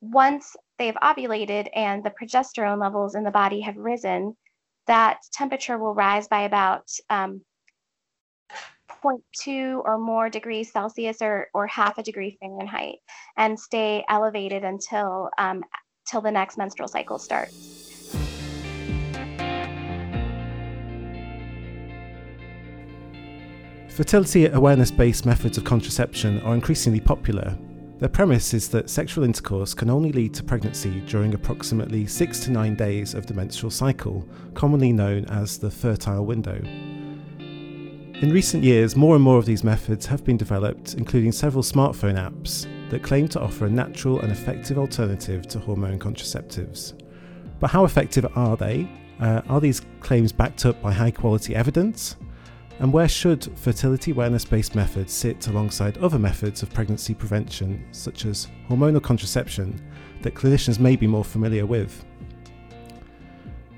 once they've ovulated and the progesterone levels in the body have risen, that temperature will rise by about um, 0.2 or more degrees Celsius or, or half a degree Fahrenheit and stay elevated until, um, till the next menstrual cycle starts. Fertility awareness based methods of contraception are increasingly popular. Their premise is that sexual intercourse can only lead to pregnancy during approximately six to nine days of the menstrual cycle, commonly known as the fertile window. In recent years, more and more of these methods have been developed, including several smartphone apps that claim to offer a natural and effective alternative to hormone contraceptives. But how effective are they? Uh, are these claims backed up by high quality evidence? And where should fertility awareness based methods sit alongside other methods of pregnancy prevention, such as hormonal contraception, that clinicians may be more familiar with?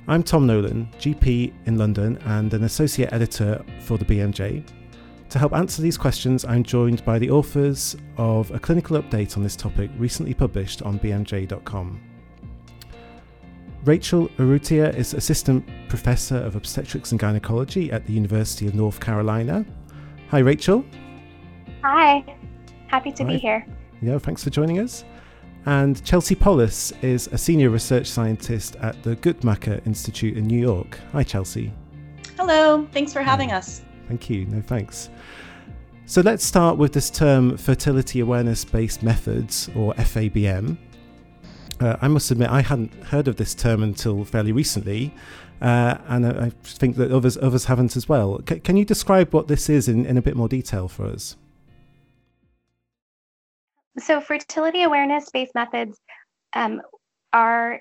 I'm Tom Nolan, GP in London and an associate editor for the BMJ. To help answer these questions, I'm joined by the authors of a clinical update on this topic recently published on bmj.com. Rachel Urrutia is Assistant Professor of Obstetrics and Gynecology at the University of North Carolina. Hi, Rachel. Hi, happy to Hi. be here. Yeah, thanks for joining us. And Chelsea Polis is a senior research scientist at the Guttmacher Institute in New York. Hi, Chelsea. Hello, thanks for having us. Thank you. No thanks. So let's start with this term fertility awareness based methods, or FABM. Uh, I must admit, I hadn't heard of this term until fairly recently, uh, and I, think that others others haven't as well. C- can you describe what this is in, in a bit more detail for us? So, fertility awareness based methods um, are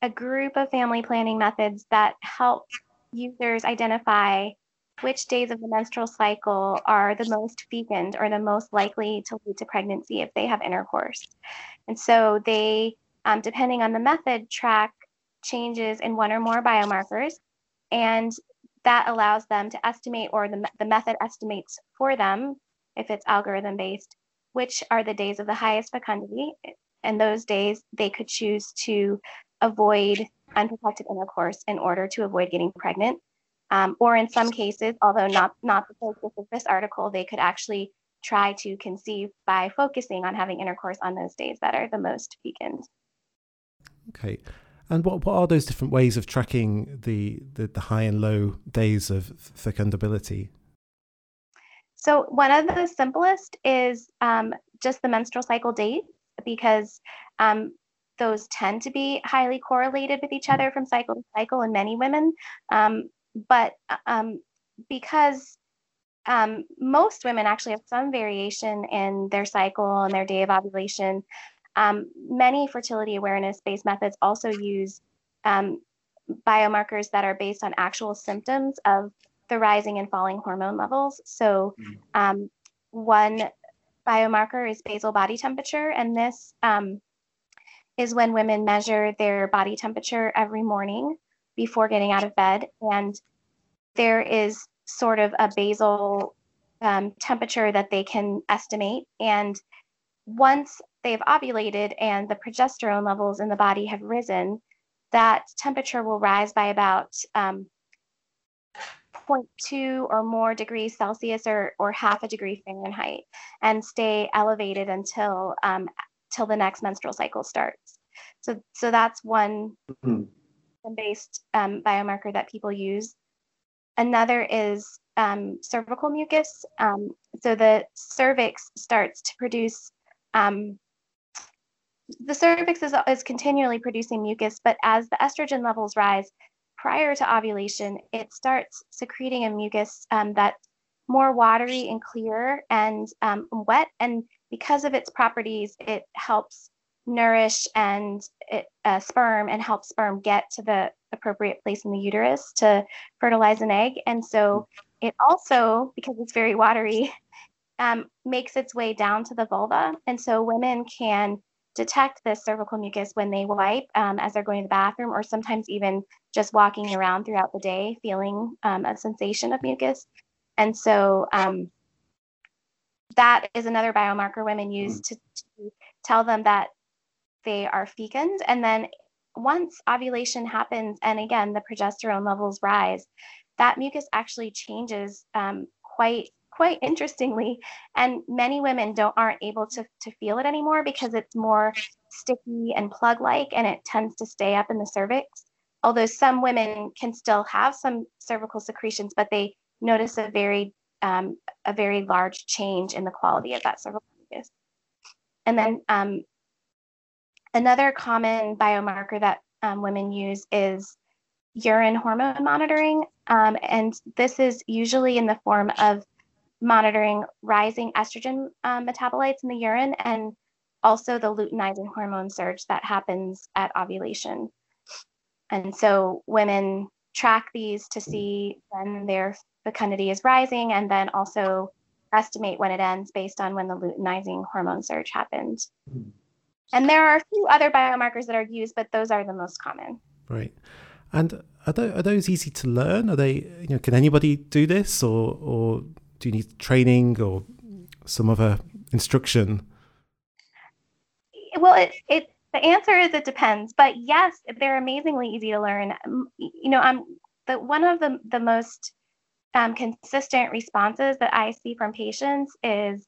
a group of family planning methods that help users identify which days of the menstrual cycle are the most fecund or the most likely to lead to pregnancy if they have intercourse. And so, they, um, depending on the method, track changes in one or more biomarkers. And that allows them to estimate, or the, the method estimates for them, if it's algorithm based, which are the days of the highest fecundity. And those days they could choose to avoid unprotected intercourse in order to avoid getting pregnant. Um, or in some cases, although not, not the focus of this article, they could actually try to conceive by focusing on having intercourse on those days that are the most fecund. Okay. And what, what are those different ways of tracking the, the, the high and low days of fecundability? So one of the simplest is um, just the menstrual cycle date because um, those tend to be highly correlated with each other from cycle to cycle in many women. Um, but um, because um, most women actually have some variation in their cycle and their day of ovulation, um, many fertility awareness based methods also use biomarkers that are based on actual symptoms of the rising and falling hormone levels. So, um, one biomarker is basal body temperature, and this um, is when women measure their body temperature every morning before getting out of bed. And there is sort of a basal um, temperature that they can estimate. And once they've ovulated and the progesterone levels in the body have risen, that temperature will rise by about um, 0.2 or more degrees Celsius or, or half a degree Fahrenheit and stay elevated until um, till the next menstrual cycle starts. So, so that's one based um, biomarker that people use. Another is um, cervical mucus. Um, so the cervix starts to produce. Um, the cervix is, is continually producing mucus, but as the estrogen levels rise, prior to ovulation, it starts secreting a mucus um, that's more watery and clear and um, wet. And because of its properties, it helps nourish and it, uh, sperm and help sperm get to the appropriate place in the uterus to fertilize an egg. And so it also, because it's very watery, um, makes its way down to the vulva. And so women can detect the cervical mucus when they wipe um, as they're going to the bathroom, or sometimes even just walking around throughout the day, feeling um, a sensation of mucus. And so um, that is another biomarker women use to, to, tell them that they are fecund. And then once ovulation happens, and again, the progesterone levels rise, that mucus actually changes um, quite quite interestingly and many women don't aren't able to, to feel it anymore because it's more sticky and plug like and it tends to stay up in the cervix. Although some women can still have some cervical secretions but they notice a very um, a very large change in the quality of that cervical mucus. And then um, another common biomarker that um, women use is urine hormone monitoring um, and this is usually in the form of monitoring rising estrogen um, metabolites in the urine and also the luteinizing hormone surge that happens at ovulation. And so women track these to see when their fecundity is rising and then also estimate when it ends based on when the luteinizing hormone surge happened. And there are a few other biomarkers that are used, but those are the most common. Right. And are, those, are those easy to learn? Are they, you know, can anybody do this or, or do you need training or some other instruction? Well, it, it the answer is it depends, but yes, they're amazingly easy to learn. You know, I'm the one of the the most um, consistent responses that I see from patients is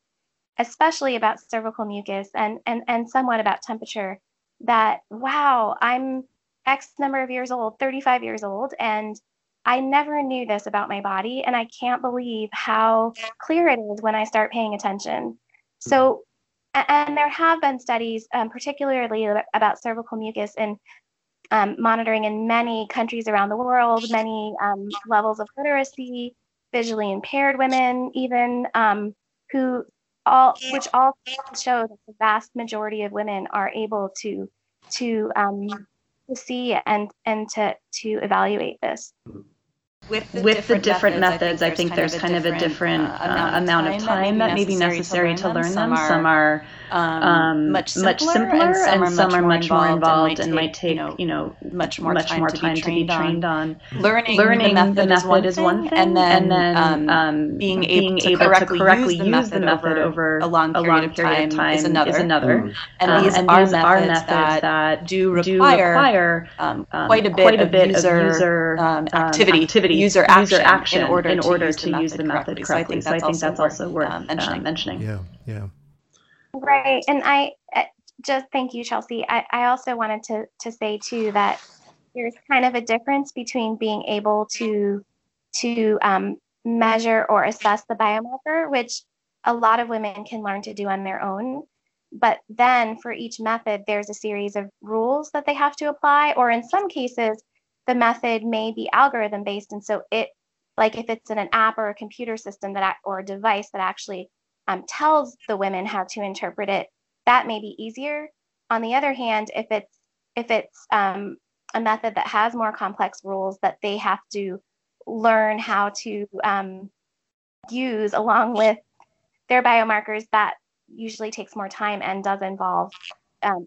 especially about cervical mucus and and and somewhat about temperature that wow i'm x number of years old 35 years old and I never knew this about my body, and I can't believe how clear it is when I start paying attention. So, and there have been studies, um, particularly about cervical mucus and um, monitoring in many countries around the world, many um, levels of literacy, visually impaired women, even um, who all, which all show that the vast majority of women are able to to um, to see and and to to evaluate this. With the, with different, the different methods, methods, I think there's kind of a different uh, amount of time that may be necessary to learn them. Some are um, um, much, simpler, much simpler, and some, and are, much more involved and might take, you know, much more much time, more time to, be trained on. Learning, learning the method, is, one thing, and then, and then um, um, being, able, to, correctly to correctly use, the method over a long period, a long period of, time is another. And, um, these, are, methods that do require, quite a bit of user activity, user action in order to use the method correctly. So I think that's also worth mentioning. Yeah, yeah. Right. And I uh, just thank you, Chelsea. I, I also wanted to, to say too that there's kind of a difference between being able to to um, measure or assess the biomarker, which a lot of women can learn to do on their own. But then for each method, there's a series of rules that they have to apply, or in some cases, the method may be algorithm based. And so it, like if it's in an app or a computer system that or a device that actually um, tells the women how to interpret it, that may be easier. On the other hand, if it's if it's um, a method that has more complex rules that they have to learn how to um, use along with their biomarkers, that usually takes more time and does involve um,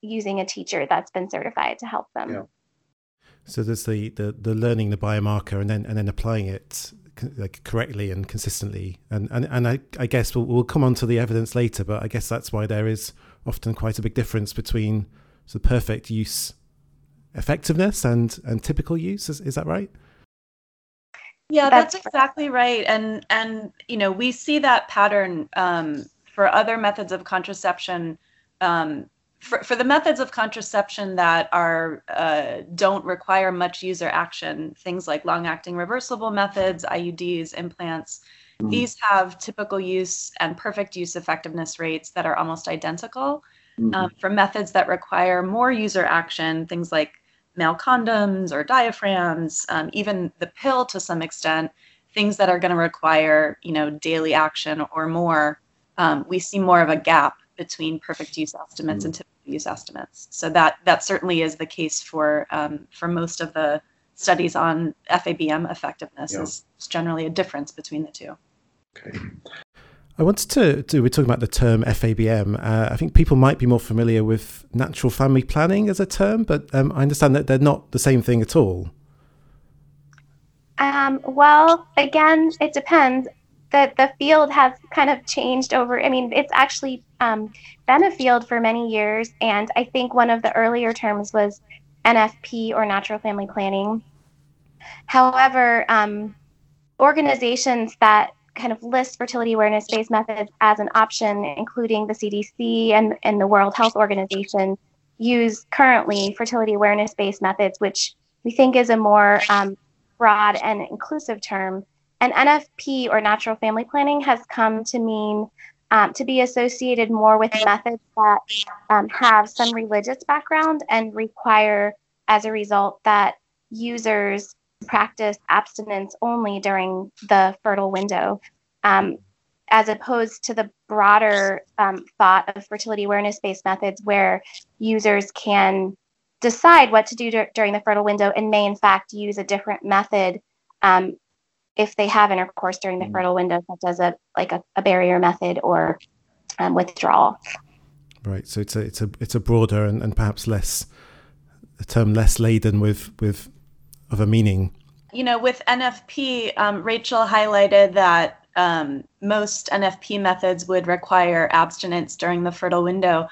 using a teacher that's been certified to help them. Yeah. So there's the, the the learning the biomarker and then and then applying it like correctly and consistently. And and, and I, I guess we'll, we'll come on to the evidence later, but I guess that's why there is often quite a big difference between the perfect use effectiveness and and typical use. Is, is that right? Yeah, that's, that's exactly right. And and you know we see that pattern um, for other methods of contraception. Um, for, for the methods of contraception that are uh, don't require much user action, things like long-acting reversible methods, IUDs, implants, mm-hmm. these have typical use and perfect use effectiveness rates that are almost identical. Mm-hmm. Um, for methods that require more user action, things like male condoms or diaphragms, um, even the pill to some extent, things that are going to require you know daily action or more, um, we see more of a gap between perfect use estimates mm-hmm. and typical use estimates. So that that certainly is the case for um, for most of the studies on FABM effectiveness. Yeah. Is generally a difference between the two. Okay. I wanted to, to we're talking about the term FABM. Uh, I think people might be more familiar with natural family planning as a term, but um, I understand that they're not the same thing at all. Um, well, again, it depends the the field has kind of changed over. I mean, it's actually um, been a field for many years, and I think one of the earlier terms was NFP or natural family planning. However, um, organizations that kind of list fertility awareness based methods as an option, including the CDC and, and the World Health Organization, use currently fertility awareness based methods, which we think is a more um, broad and inclusive term. And NFP or natural family planning has come to mean um, to be associated more with methods that um, have some religious background and require, as a result, that users practice abstinence only during the fertile window, um, as opposed to the broader um, thought of fertility awareness based methods where users can decide what to do d- during the fertile window and may, in fact, use a different method. If they have intercourse during the mm. fertile window, such as a like a, a barrier method or um, withdrawal. Right. So it's a it's a it's a broader and, and perhaps less a term less laden with with of a meaning. You know, with NFP, um, Rachel highlighted that um, most NFP methods would require abstinence during the fertile window.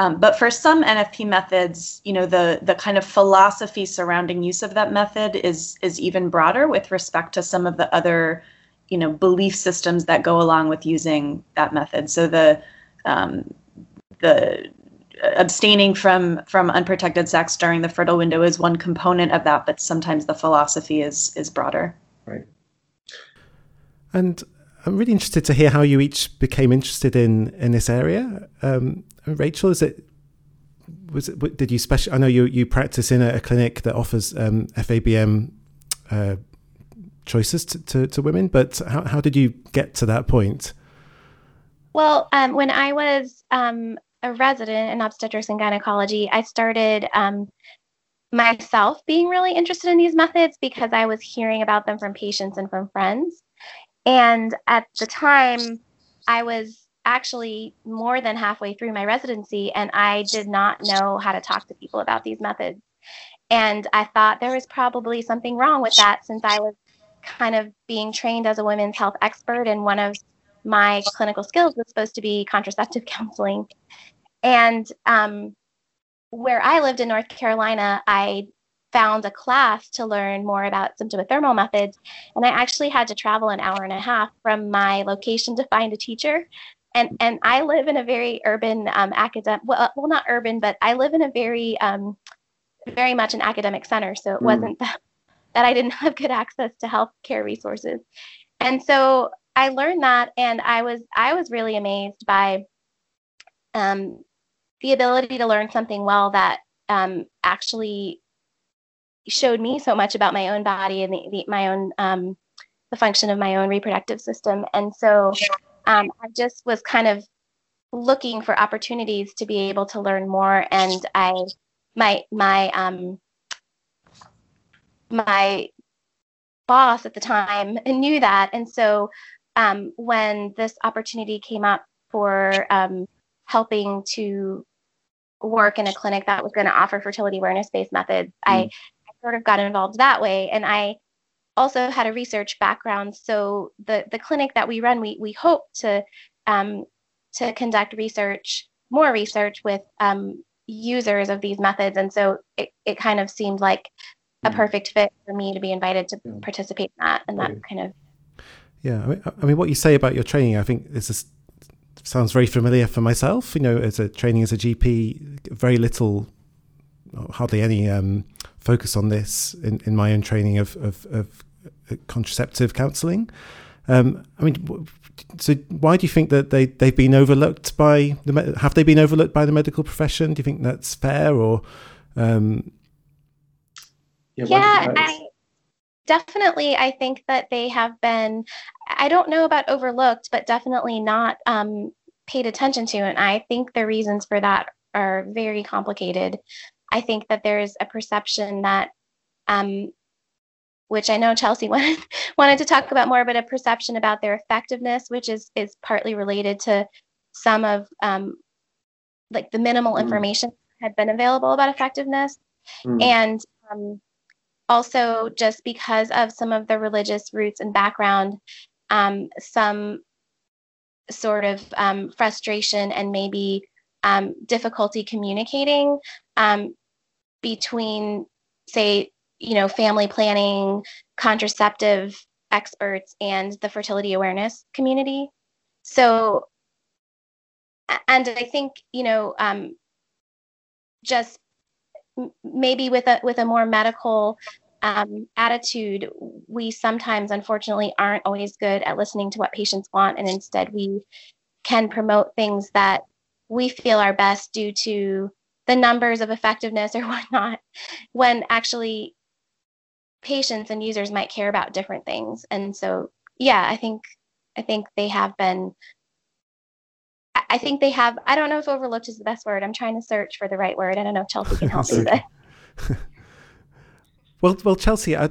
Um, but for some NFP methods, you know, the the kind of philosophy surrounding use of that method is is even broader with respect to some of the other, you know, belief systems that go along with using that method. So the um, the abstaining from from unprotected sex during the fertile window is one component of that, but sometimes the philosophy is is broader. Right. And I'm really interested to hear how you each became interested in in this area. Um, Rachel, is it was it, did you special? I know you you practice in a, a clinic that offers um, FABM uh, choices to, to, to, women, but how how did you get to that point? Well, um, when I was um, a resident in obstetrics and gynecology, I started um, myself being really interested in these methods because I was hearing about them from patients and from friends. And at the time, I was actually more than halfway through my residency and I did not know how to talk to people about these methods. And I thought there was probably something wrong with that since I was kind of being trained as a women's health expert and one of my clinical skills was supposed to be contraceptive counseling. And um, where I lived in North Carolina, I found a class to learn more about symptothermal methods. And I actually had to travel an hour and a half from my location to find a teacher. And, and I live in a very urban um, academic, well, well, not urban, but I live in a very, um, very much an academic center. So it mm. wasn't that, that I didn't have good access to healthcare resources. And so I learned that, and I was I was really amazed by um, the ability to learn something well that um, actually showed me so much about my own body and the, the my own um, the function of my own reproductive system. And so um, I just was kind of looking for opportunities to be able to learn more. And I my my um, my boss at the time knew that, and so um, when this opportunity came up for um, helping to work in a clinic that was going to offer fertility awareness based methods, mm. I, sort of got involved that way. And I also had a research background. So the, the clinic that we run, we, we hope to, um, to conduct research, more research with um, users of these methods. And so it, it kind of seemed like a mm. perfect fit for me to be invited to participate in that and that kind of. Yeah, I mean, I mean, what you say about your training, I think this is sounds very familiar for myself. You know, as a training as a GP, very little, hardly any um, focus on this in, in my own training of, of, of uh, contraceptive counselling. Um, I mean, so why do you think that they they've been overlooked by the have they been overlooked by the medical profession? Do you think that's fair or? Um, yeah, yeah I, definitely i think that they have been i don't know about overlooked but definitely not um, paid attention to and i think the reasons for that are very complicated i think that there's a perception that um, which i know chelsea wanted, wanted to talk about more but a perception about their effectiveness which is is partly related to some of um, like the minimal mm. information had been available about effectiveness mm. and um, also just because of some of the religious roots and background um, some sort of um, frustration and maybe um, difficulty communicating um, between, say, you know, family planning, contraceptive experts, and the fertility awareness community. So, and I think you know, um, just maybe with a with a more medical um, attitude, we sometimes, unfortunately, aren't always good at listening to what patients want, and instead we can promote things that we feel are best due to the numbers of effectiveness or whatnot, when actually patients and users might care about different things. And so, yeah, I think I think they have been. I think they have. I don't know if overlooked is the best word. I'm trying to search for the right word. I don't know if Chelsea can help me. Well, well, Chelsea, how,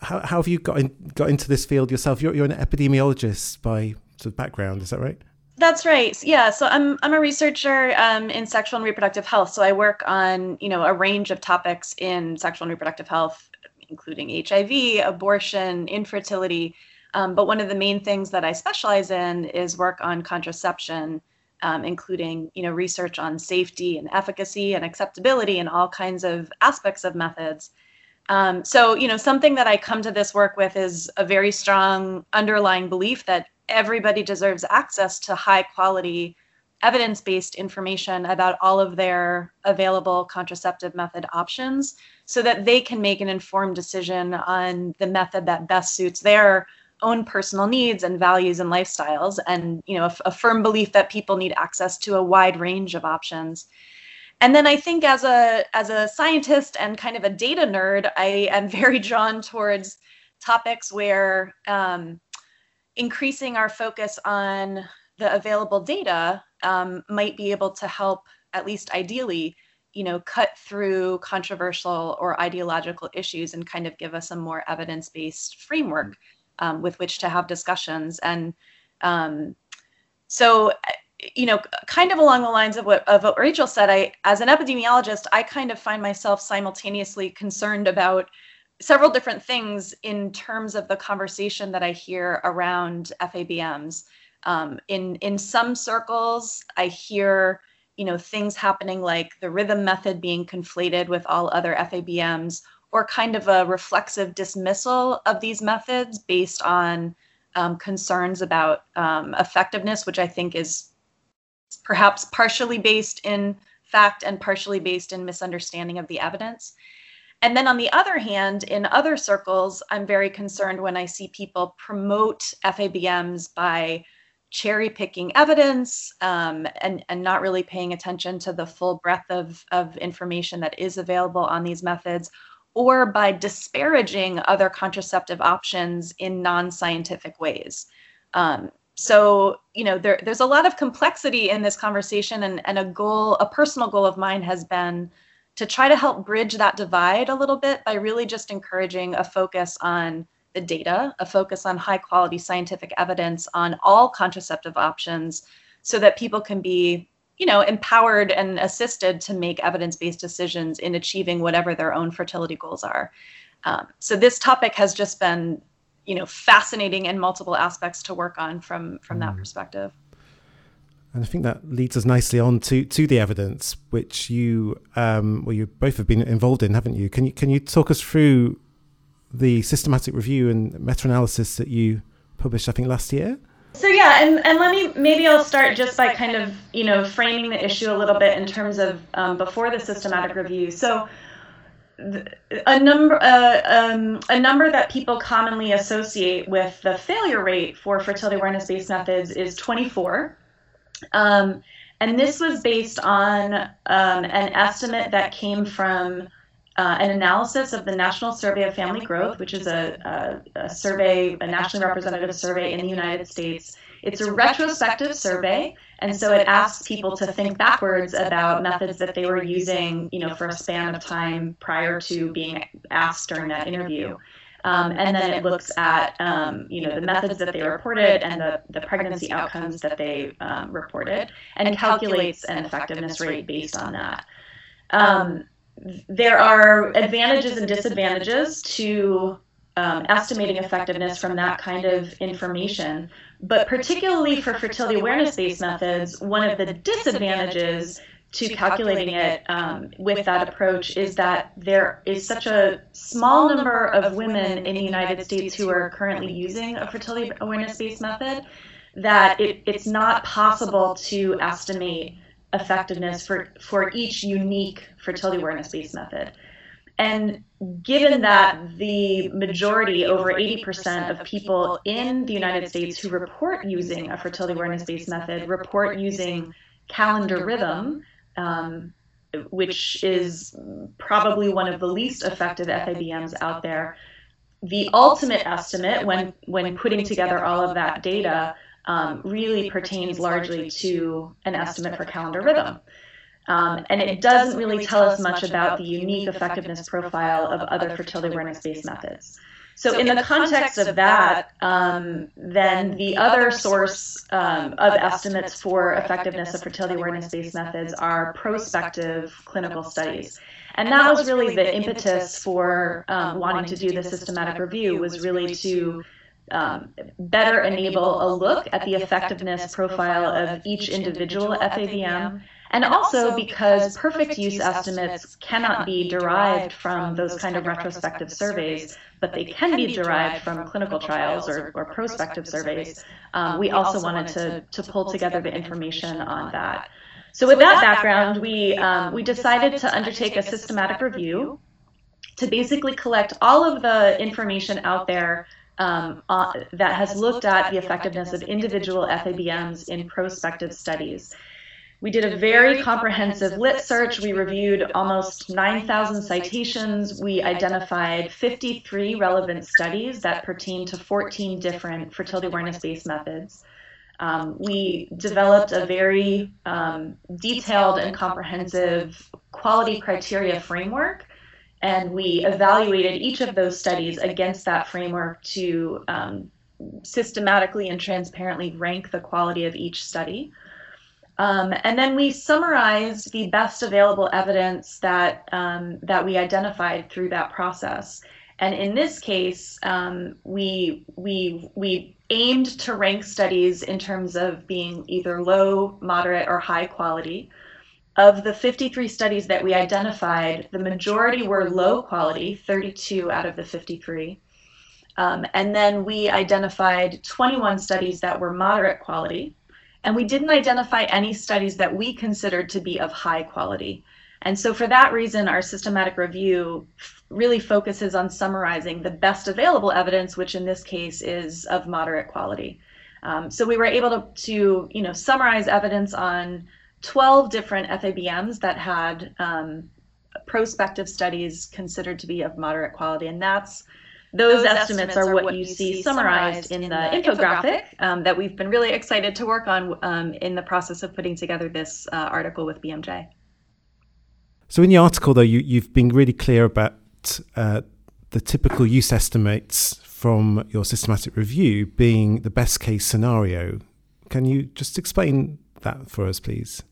how have you got in, got into this field yourself? You're, you're an epidemiologist by sort of background, is that right? That's right. Yeah. So I'm I'm a researcher um, in sexual and reproductive health. So I work on you know a range of topics in sexual and reproductive health, including HIV, abortion, infertility. Um, but one of the main things that I specialize in is work on contraception, um, including you know research on safety and efficacy and acceptability and all kinds of aspects of methods. Um, so, you know, something that I come to this work with is a very strong underlying belief that everybody deserves access to high quality, evidence based information about all of their available contraceptive method options so that they can make an informed decision on the method that best suits their own personal needs and values and lifestyles and you know a, firm belief that people need access to a wide range of options. And then I think as a as a scientist and kind of a data nerd, I am very drawn towards topics where um, increasing our focus on the available data um, might be able to help, at least ideally, you know, cut through controversial or ideological issues and kind of give us a more evidence-based framework um, with which to have discussions. And um, so you know, kind of along the lines of what of what Rachel said, I as an epidemiologist, I kind of find myself simultaneously concerned about several different things in terms of the conversation that I hear around FABMs. Um, in in some circles, I hear you know things happening like the rhythm method being conflated with all other FABMs, or kind of a reflexive dismissal of these methods based on um, concerns about um, effectiveness, which I think is perhaps partially based in fact and partially based in misunderstanding of the evidence. And then on the other hand, in other circles, I'm very concerned when I see people promote FABMs by cherry picking evidence um, and, and not really paying attention to the full breadth of, of information that is available on these methods, or by disparaging other contraceptive options in non scientific ways. Um, so you know there, there's a lot of complexity in this conversation and, and a goal a personal goal of mine has been to try to help bridge that divide a little bit by really just encouraging a focus on the data a focus on high quality scientific evidence on all contraceptive options so that people can be you know empowered and assisted to make evidence-based decisions in achieving whatever their own fertility goals are um, so this topic has just been you know fascinating and multiple aspects to work on from from that mm. perspective and I think that leads us nicely on to, to the evidence, which you um, well you both have been involved in, haven't you? Can you can you talk us through the systematic review and meta-analysis that you published, I think, last year? So yeah, and, and let me maybe I'll start just by kind of you know framing the issue a little bit in terms of um, before the systematic review. So a number uh, um, a number that people commonly associate with the failure rate for fertility awareness based methods is 24 um, and this was based on um, an estimate that came from uh, an analysis of the National Survey of Family Growth, which is a, a, a survey, a nationally representative survey in the United States. It's a retrospective survey, and so it asks people to think backwards about methods that they were using, you know, for a span of time prior to being asked during that interview. Um, and then it looks at, um, you know, the methods that they reported and the, the pregnancy outcomes that they um, reported, and calculates an effectiveness rate based on that. Um, there are advantages and disadvantages to um, estimating effectiveness from that kind of information. But particularly for fertility awareness based methods, one of the disadvantages to calculating it um, with that approach is that there is such a small number of women in the United States who are currently using a fertility awareness based method that it, it's not possible to estimate effectiveness for, for each unique fertility awareness based method. And given that the majority, over 80% of people in the United States who report using a fertility awareness based method report using calendar rhythm, um, which is probably one of the least effective FABMs out there. The ultimate estimate, when, when putting together all of that data, um, really pertains largely to an estimate for calendar rhythm. Um, and it doesn't really tell us much about the unique effectiveness profile of other fertility awareness based methods. So, in, the context of that, um, then the other source um, of estimates for effectiveness of fertility awareness based methods are prospective clinical studies. And that was really the impetus for um, wanting to do the systematic review was really to um, better enable a look at the effectiveness profile of each individual FABM and also because perfect use estimates cannot be derived from those kind of retrospective surveys, but they can be derived from clinical trials or, or prospective surveys. Um, we also wanted to, to pull together the information on that. So with that background, we, um, we decided to undertake a systematic review to basically collect all of the information out there um, uh, that has looked at the effectiveness of individual FABMs in prospective studies. We did a very comprehensive lit search. We reviewed almost 9,000 citations. We identified 53 relevant studies that pertain to 14 different fertility awareness based methods. Um, we developed a very um, detailed and comprehensive quality criteria framework, and we evaluated each of those studies against that framework to um, systematically and transparently rank the quality of each study. Um, and then we summarized the best available evidence that um, that we identified through that process. And in this case, um, we we we aimed to rank studies in terms of being either low, moderate, or high quality. Of the 53 studies that we identified, the majority were low quality, 32 out of the 53. Um, and then we identified 21 studies that were moderate quality, and we didn't identify any studies that we considered to be of high quality. And so, for that reason, our systematic review really focuses on summarizing the best available evidence, which in this case is of moderate quality. Um, so, we were able to, to, you know, summarize evidence on 12 different FABMs that had um, prospective studies considered to be of moderate quality, and that's those, estimates, estimates are, what, what you see summarized in the, infographic um, that we've been really excited to work on um, in the process of putting together this uh, article with BMJ. So, in the article, though, you, you've been really clear about uh, the typical use estimates from your systematic review being the best case scenario. Can you just explain that for us, please?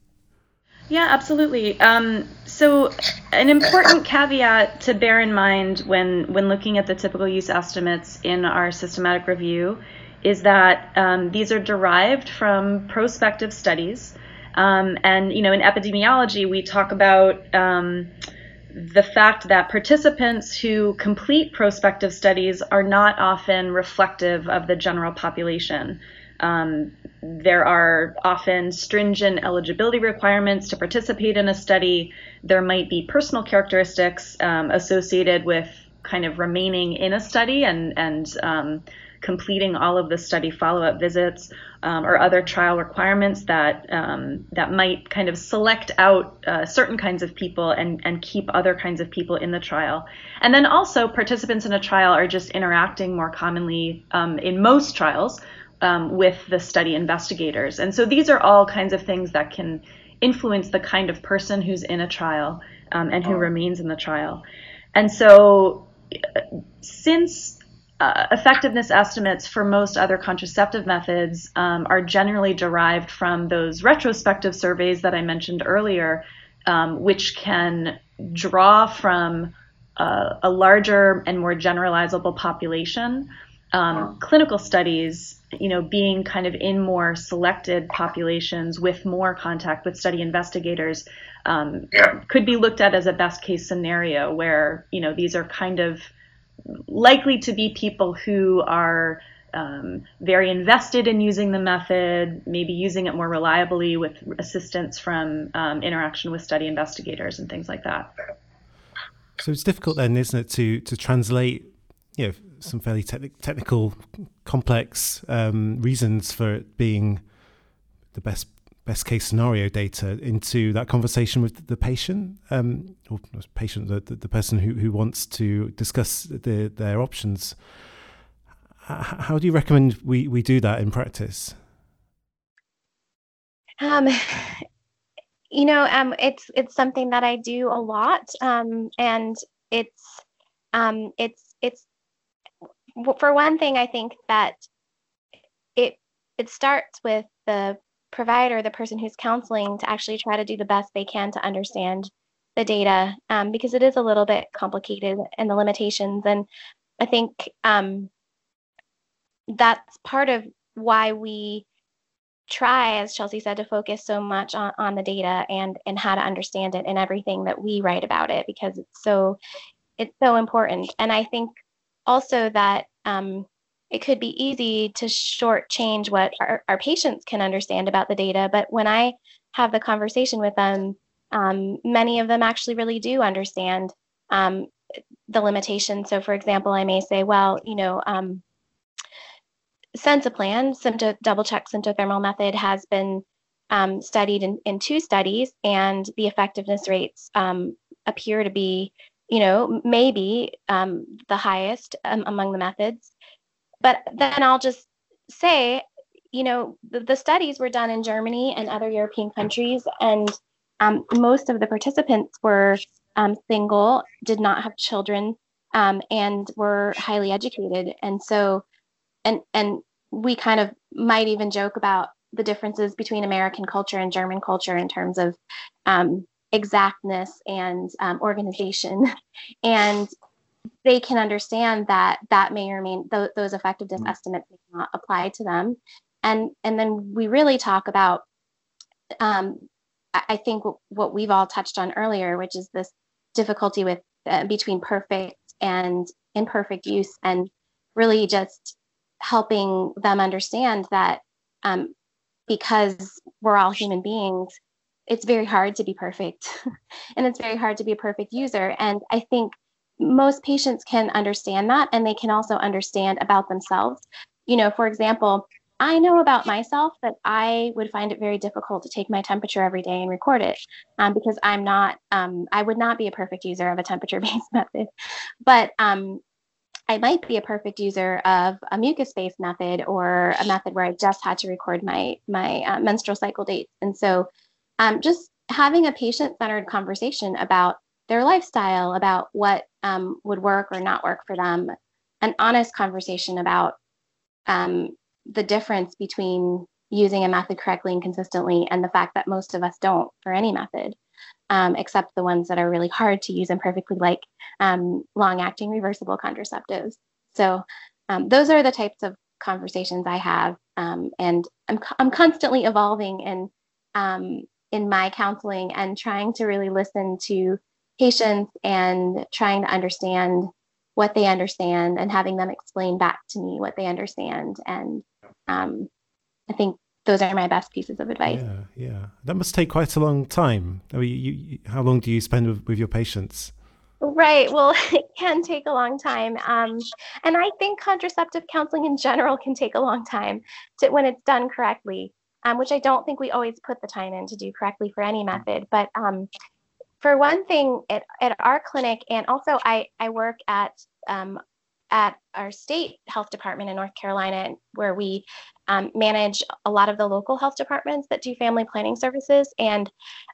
Yeah, absolutely. Um, so, an important caveat to bear in mind when when looking at the typical use estimates in our systematic review is that um, these are derived from prospective studies, um, and you know, in epidemiology, we talk about um, the fact that participants who complete prospective studies are not often reflective of the general population. Um, there are often stringent eligibility requirements to participate in a study. There might be personal characteristics um, associated with kind of remaining in a study and and um, completing all of the study follow-up visits um, or other trial requirements that um, that might kind of select out uh, certain kinds of people and and keep other kinds of people in the trial. And then also participants in a trial are just interacting more commonly um, in most trials um, with the study investigators. And so these are all kinds of things that can influence the kind of person who's in a trial um, and who oh. remains in the trial. And so since uh, effectiveness estimates for most other contraceptive methods um, are generally derived from those retrospective surveys that I mentioned earlier, um, which can draw from a, a larger and more generalizable population. Um, clinical studies, you know, being kind of in more selected populations with more contact with study investigators, um, yeah. could be looked at as a best case scenario where you know these are kind of likely to be people who are um, very invested in using the method, maybe using it more reliably with assistance from um, interaction with study investigators and things like that. So it's difficult then, isn't it, to to translate, you know, some fairly te- technical, complex um, reasons for it being the best best case scenario data into that conversation with the patient, um, or patient, the, the, person who, who wants to discuss the, their options. How do you recommend we, we do that in practice? Um, you know, um, it's it's something that I do a lot, um, and it's um, it's it's for one thing, I think that it it starts with the provider, the person who's counseling, to actually try to do the best they can to understand the data um, because it is a little bit complicated and the limitations. And I think um, that's part of why we try, as Chelsea said, to focus so much on, on the data and and how to understand it and everything that we write about it because it's so it's so important. And I think also that um, it could be easy to shortchange what our, our patients can understand about the data. But when I have the conversation with them, um, many of them actually really do understand um, the limitations. So, for example, I may say, well, you know, um, Sensiplan, sympto, double check symptothermal method, has been um, studied in, in two studies, and the effectiveness rates um, appear to be, you know, maybe um, the highest um, among the methods. But then I'll just say, you know, the, the studies were done in Germany and other European countries, and um, most of the participants were um, single, did not have children, and were highly educated. And so and and we kind of might even joke about the differences between American culture and German culture in terms of um, exactness and um, organization, and they can understand that that may or may th- those effectiveness mm-hmm. estimates may not apply to them, and and then we really talk about. Um, I think what we've all touched on earlier, which is this difficulty with uh, between perfect and imperfect use, and really just helping them understand that um, because we're all human beings, it's very hard to be perfect and it's very hard to be a perfect user. And I think most patients can understand that and they can also understand about themselves. You know, for example, I know about myself that I would find it very difficult to take my temperature every day and record it um, because I'm not, um, I would not be a perfect user of a temperature based method. But um, I might be a perfect user of a mucus-based method or a method where I just had to record my my uh, menstrual cycle dates. And so, um, just having a patient-centered conversation about their lifestyle, about what um, would work or not work for them, an honest conversation about um, the difference between using a method correctly and consistently and the fact that most of us don't for any method um, except the ones that are really hard to use imperfectly, like um, long acting reversible contraceptives. So, um, those are the types of conversations I have. Um, and I'm, I'm constantly evolving in, um, in my counseling and trying to really listen to patients and trying to understand what they understand and having them explain back to me what they understand. And um, I think those are my best pieces of advice. Yeah, yeah. That must take quite a long time. I mean, you, you, how long do you spend with, with, your patients? Right. Well, it can take a long time. Um, and I think contraceptive counseling in general can take a long time to, when it's done correctly, um, which I don't think we always put the time in to do correctly for any method. But um, for one thing, at, at our clinic, and also I, I work at um, at our state health department in North Carolina, where we um, manage a lot of the local health departments that do family planning services. And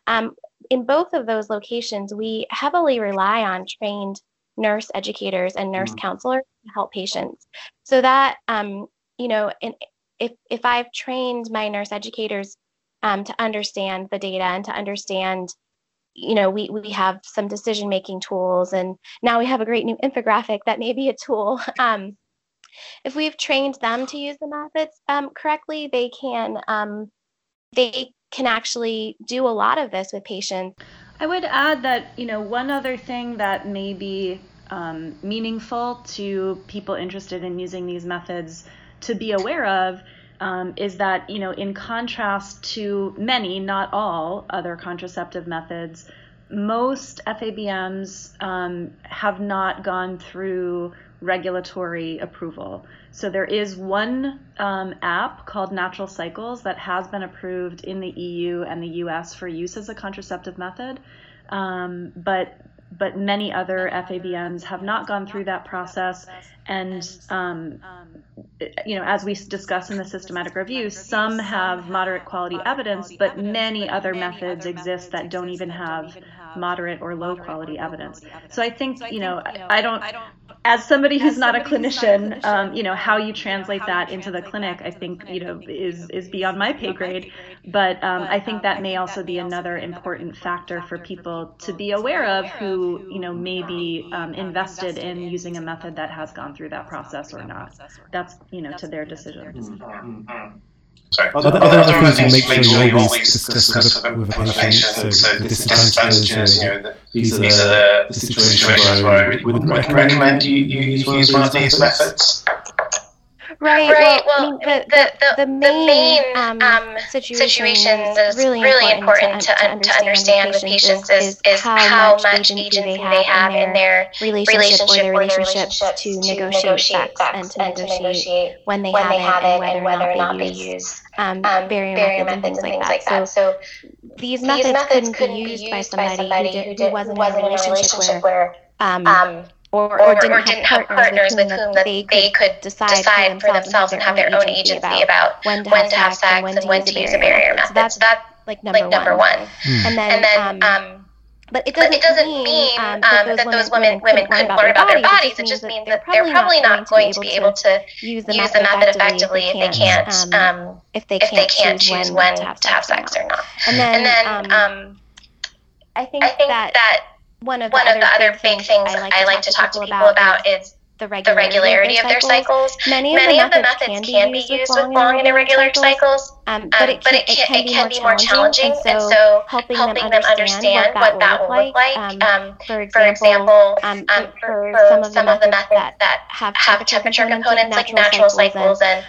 um, in both of those locations, we heavily rely on trained nurse educators and nurse mm-hmm. counselors to help patients. So that, um, you know, in, if, if I've trained my nurse educators um, to understand the data and to understand you know, we, we have some decision making tools, and now we have a great new infographic that may be a tool. Um, if we've trained them to use the methods um, correctly, they can um, they can actually do a lot of this with patients. I would add that you know one other thing that may be um, meaningful to people interested in using these methods to be aware of um, is that, you know, in contrast to many, not all, other contraceptive methods, most FABMs um, have not gone through regulatory approval. So there is one um, app called Natural Cycles that has been approved in the EU and the US for use as a contraceptive method. Um, but but many other FABMs have not gone through that process. And, um, you know, as we discuss in the systematic review, some have moderate quality evidence, but many other methods exist that don't even have moderate or low quality evidence. So I think, you know, I don't, as somebody who's not a clinician, um, you know, how you translate that into the clinic, I think, you know, is, is beyond my pay grade. But um, I think that may also be another important factor for people to be aware of who, you know, may be um, invested in using a method that has gone through that process or not. That's, you know, to their decision. Mm-hmm. Sorry. Are, there, other things you make sure you always discuss with, with a patient? So, the disadvantages, you know, these are the, the situations where I wouldn't recommend you, you use one of these methods. Right. right. Well, well I mean, the, the, the, the, main, um, um, situations is really, really important, to, to, to, understand with patients is, is how much agency they have in their relationship or their relationships to negotiate sex and to negotiate when they have it and whether or not they use um, um, barrier, barrier methods, and things like that. So these methods methods couldn't be used by somebody who, did, who wasn't in a relationship where um, or, or, or, didn't, or have, didn't partners have partners with whom, that they, they could decide, decide for themselves and have their own agency about, about when to have, sex, and when to, when to use a barrier method. So that's, so that's like number, like number one. one. Hmm. And then, and then um, um, but it doesn't, but it doesn't mean, mean um, that, um, those, that those women, women, couldn't learn about their bodies. It just means that they're probably not going to be able to use the method effectively if they can't, um, if they can't choose when to have sex or not. And then, I think that one of the, one other, of the other big things, things I like, I like to talk to people about, about is the regularity, the regularity of, their cycles. Of their cycles. Many, of, Many the of, the methods can, be used with long and irregular cycles, um, but, it can, but it, can, it, can, be more challenging. And so, helping, helping them understand what that will look like. Um, um, for example, um, um, for, for some of the methods that have temperature components like natural cycles and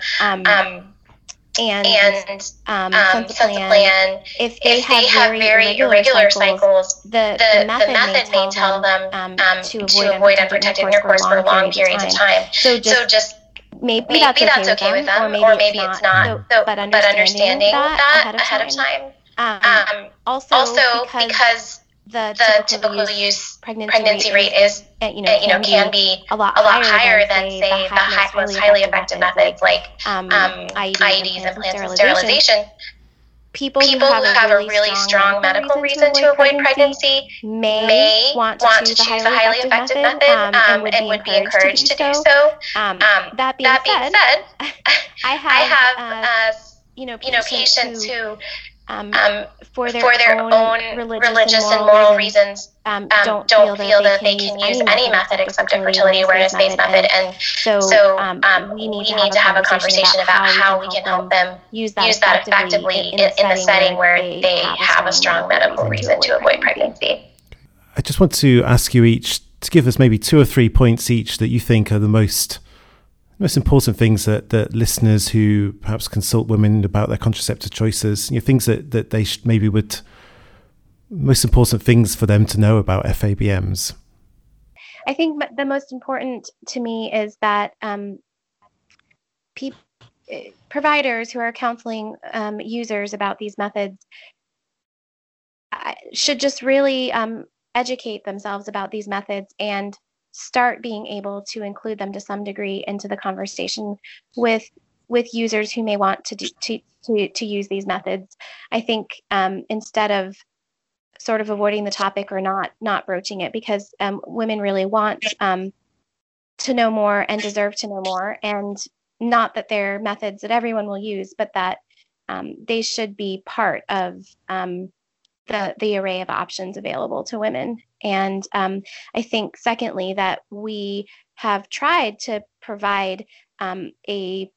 and, and um, um, plan, if they, if have, they have, very, very irregular, irregular cycles, the, the, the, method, the method may, tell them, them um, to avoid, avoid unprotected intercourse for long periods of time. So just, so just maybe, maybe that's, okay, that's okay with them, or maybe, or maybe it's not. It's not. So, but, understanding but, understanding that, that ahead of time. Ahead of time. Um, also, also because, because the, the typical, typical use, pregnancy, pregnancy rate, is, uh, you know, uh, you know can, be a lot, a lot higher than, say, the, high, most highly effective methods like um, um, IUDs, IUDs, implants, and sterilization. People, People who have, a, really strong, medical reason to avoid pregnancy, may, may want to, choose, choose a highly effective method, method um, and, um, would be encouraged to do so. so. Um, um, that being, that being said, I have, I have uh, you know, patients, you know, patients who, who um, um, for their, for their own, own religious, religious, and moral, reasons, um, um, don't, don't, feel, that they can, use any method except a fertility awareness based method. And, so, so um, um, we need, we to, need have to have a conversation about how we can help them use that, use that effectively in, in, in the setting where they have a strong medical reason to avoid pregnancy. I just want to ask you each to give us maybe two or three points each that you think are the most most important things that, that listeners who perhaps consult women about their contraceptive choices, you know, things that, that they sh- maybe would, most important things for them to know about FABMs? I think the most important to me is that um, people, providers who are counseling um, users about these methods should just really um, educate themselves about these methods and start being able to include them to some degree into the conversation with with users who may want to do, to, to to use these methods. I think um, instead of sort of avoiding the topic or not not broaching it because um, women really want um, to know more and deserve to know more and not that they're methods that everyone will use but that um, they should be part of um, the the array of options available to women. And um, I think, secondly, that we have tried to provide um, a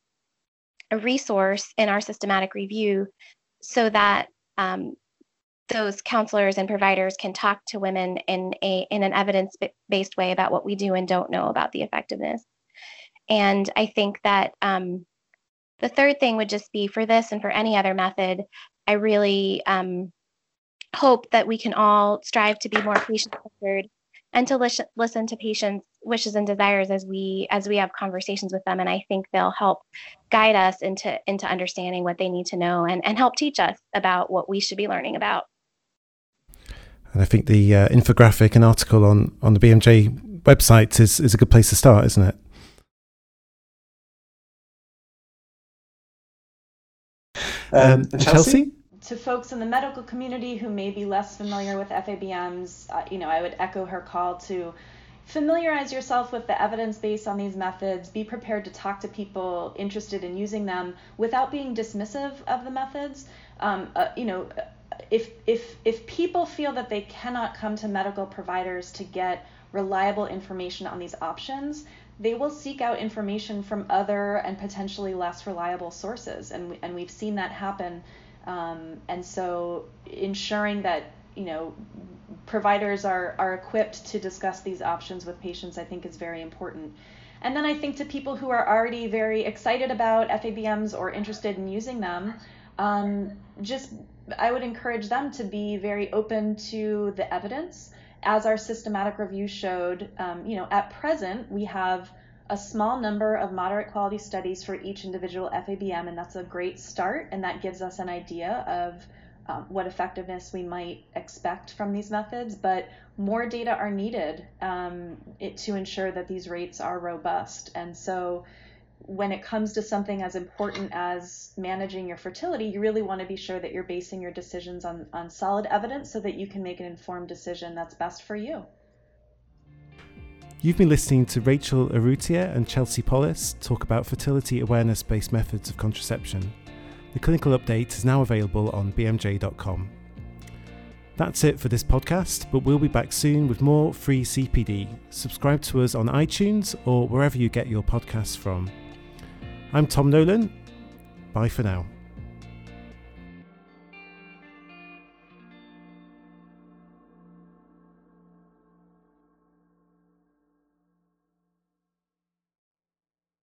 a resource in our systematic review so that um, those counselors and providers can talk to women in a in an evidence based way about what we do and don't know about the effectiveness. And I think that um, the third thing would just be for this and for any other method, I really um, hope that we can all strive to be more patient centered and to listen, listen to patients' wishes and desires as we as we have conversations with them. And I think they'll help guide us into into understanding what they need to know and, and help teach us about what we should be learning about. And I think the uh, infographic and article on on the BMJ website is is a good place to start, isn't it? Um, Chelsea? Chelsea? To folks in the medical community who may be less familiar with FABMs, uh, you know, I would echo her call to familiarize yourself with the evidence base on these methods. Be prepared to talk to people interested in using them without being dismissive of the methods. Um, uh, you know, if if if people feel that they cannot come to medical providers to get reliable information on these options, they will seek out information from other and potentially less reliable sources, and and we've seen that happen um, and so ensuring that you know providers are are equipped to discuss these options with patients, I think is very important. And then I think to people who are already very excited about FABMs or interested in using them, um, just I would encourage them to be very open to the evidence. As our systematic review showed, um, you know, at present we have a small number of moderate quality studies for each individual FABM, and that's a great start, and that gives us an idea of um, what effectiveness we might expect from these methods, but more data are needed um, it, to ensure that these rates are robust. And so when it comes to something as important as managing your fertility, you really want to be sure that you're basing your decisions on, on solid evidence so that you can make an informed decision that's best for you. You've been listening to Rachel Urrutia and Chelsea Polis talk about fertility awareness based methods of contraception. The clinical update is now available on bmj.com. That's it for this podcast, but we'll be back soon with more free CPD. Subscribe to us on iTunes or wherever you get your podcasts from. I'm Tom Nolan. Bye for now.